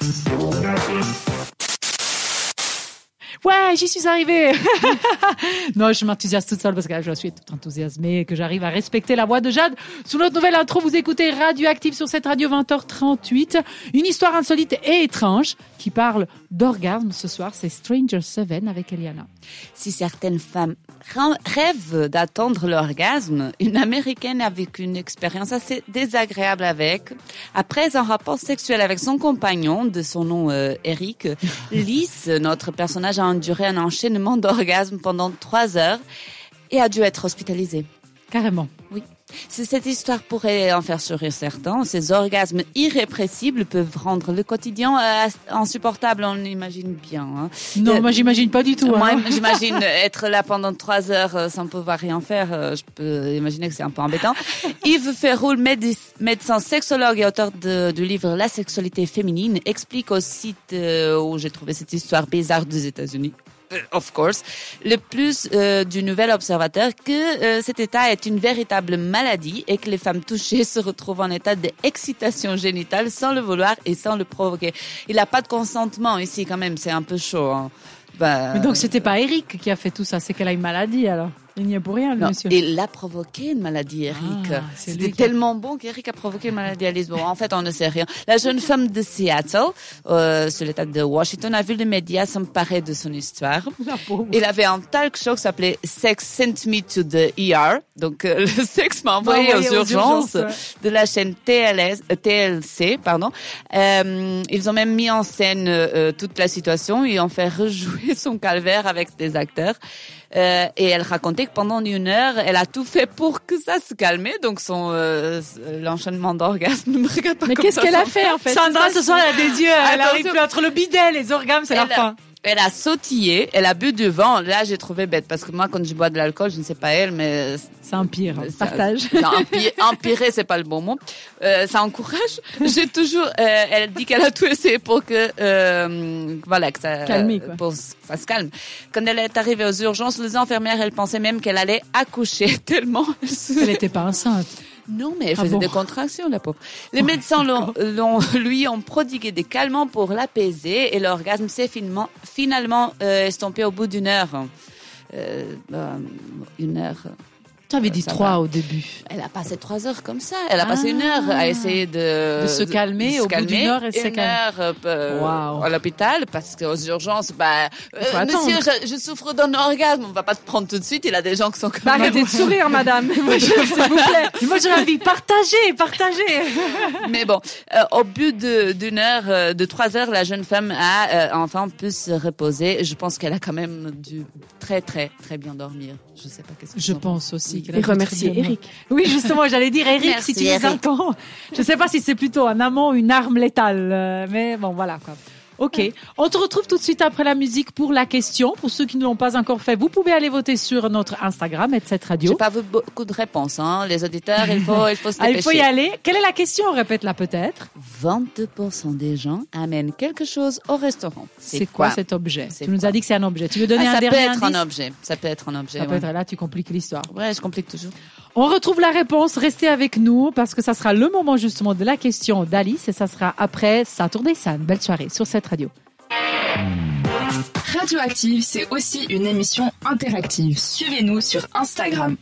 Thank you. Ouais, j'y suis arrivée. non, je m'enthousiasme toute seule parce que je suis toute enthousiasmée que j'arrive à respecter la voix de Jade. Sous notre nouvelle intro, vous écoutez Radioactive sur cette radio 20h38. Une histoire insolite et étrange qui parle d'orgasme. Ce soir, c'est Stranger Seven avec Eliana. Si certaines femmes rêvent d'attendre l'orgasme, une américaine a vécu une expérience assez désagréable avec. Après un rapport sexuel avec son compagnon, de son nom euh, Eric, Lys, notre personnage a enduré un enchaînement d'orgasmes pendant trois heures et a dû être hospitalisé. Carrément. Oui. Cette histoire pourrait en faire sourire certains, ces orgasmes irrépressibles peuvent rendre le quotidien euh, insupportable, on imagine bien. Hein. Non, Euh, moi j'imagine pas du tout. Moi, hein. j'imagine être là pendant trois heures euh, sans pouvoir rien faire. euh, Je peux imaginer que c'est un peu embêtant. Yves Ferroul, médecin sexologue et auteur de- du livre La sexualité féminine, explique au site où j'ai trouvé cette histoire bizarre des États-Unis. Euh, Of course, le plus euh, du nouvel observateur que euh, cet état est une véritable maladie et que les femmes touchées se retrouvent en état d'excitation génitale sans le vouloir et sans le provoquer. Il n'a pas de consentement ici quand même, c'est un peu chaud. Hein. Bah, Mais donc c'était pas Eric qui a fait tout ça, c'est qu'elle a une maladie alors? Il n'y est pour rien, le non, monsieur. il a provoqué une maladie, Eric. Ah, c'est lui C'était qui a- tellement bon qu'Eric a provoqué une maladie à Lisbonne. En fait, on ne sait rien. La jeune femme de Seattle, euh, sur l'état de Washington, a vu les médias s'emparer de son histoire. Il avait un talk show qui s'appelait Sex Sent Me to the ER. Donc, euh, le sexe m'a envoyé, aux, aux urgences, urgences, de la chaîne TLS, euh, TLC. Pardon. Euh, ils ont même mis en scène euh, toute la situation et ont fait rejouer son calvaire avec des acteurs. Euh, et elle racontait que pendant une heure, elle a tout fait pour que ça se calmait. Donc, son euh, l'enchaînement d'orgasme ne me regarde pas Mais qu'est-ce qu'elle a fait en fait? Sandra, ce soir, elle a des yeux, elle Attention. arrive plus entre le bidet, les orgasmes, c'est la Elle fin. Elle a sautillé, elle a bu du vin. Là, j'ai trouvé bête parce que moi, quand je bois de l'alcool, je ne sais pas elle, mais C'est un pire. ça- Partage. empirer, c'est pas le bon mot. Euh, ça encourage. J'ai toujours. euh, elle dit qu'elle a tout essayé pour que euh, voilà que ça quoi. pour que ça se calme. Quand elle est arrivée aux urgences, les infirmières, elles pensaient même qu'elle allait accoucher tellement. Elle n'était pas enceinte. Non, mais elle Ah faisait bon des contractions, la pauvre. Les médecins l'ont, l'ont- lui ont prodigué des calmants pour l'apaiser et l'orgasme s'est finalement, finalement euh, estompé au bout d'une heure. Euh, bah, une heure. Tu avais dit Ça trois va. au début. Elle a passé trois heures comme ça. Elle a passé une Ah. heure à essayer de, De se calmer. se Au bout d'une calmer. heure, elle s'est Une calmée. heure euh, Waouh. à l'hôpital parce qu'aux urgences, bah, euh, monsieur, je, je souffre d'un orgasme. On va pas te prendre tout de suite. Il y a des gens qui sont comme Bah, arrêtez de sourire, madame. Moi, je- S'il vous plaît. Moi, j'aurais envie, partagez, partagez. Mais bon, euh, au bout de- d'une heure, euh, de trois heures, la jeune femme a euh, enfin pu se reposer. Je pense qu'elle a quand même dû très très très bien dormir. Je sais pas qu'est-ce que Je pense aussi Et remercier Eric. Oui, justement, j'allais dire Eric, Merci, si tu nous Eric. entends. Je sais pas si c'est plutôt un amant ou une arme létale, euh, mais bon, voilà quoi. Ok, on te retrouve tout de suite après la musique pour la question. Pour ceux qui ne l'ont pas encore fait, vous pouvez aller voter sur notre Instagram, et cette J'ai radio. pas vu beaucoup de réponses, hein. Les auditeurs, il faut, il faut se Ah, il faut y dépêcher. aller. Quelle est la question? Répète-la peut-être. 22% des gens amènent quelque chose au restaurant. C'est quoi, cet objet? Tu nous quoi? as dit que c'est un objet. Tu veux donner Ah, un Ça peut dernier être indice? un objet. Ça peut être un objet. Ça peut être là, tu compliques l'histoire. Ouais, je complique toujours. On retrouve la réponse. Restez avec nous parce que ça sera le moment justement de la question d'Alice et ça sera après Saturday Sun. Belle soirée sur cette radio. Radioactive, c'est aussi une émission interactive. Suivez-nous sur Instagram.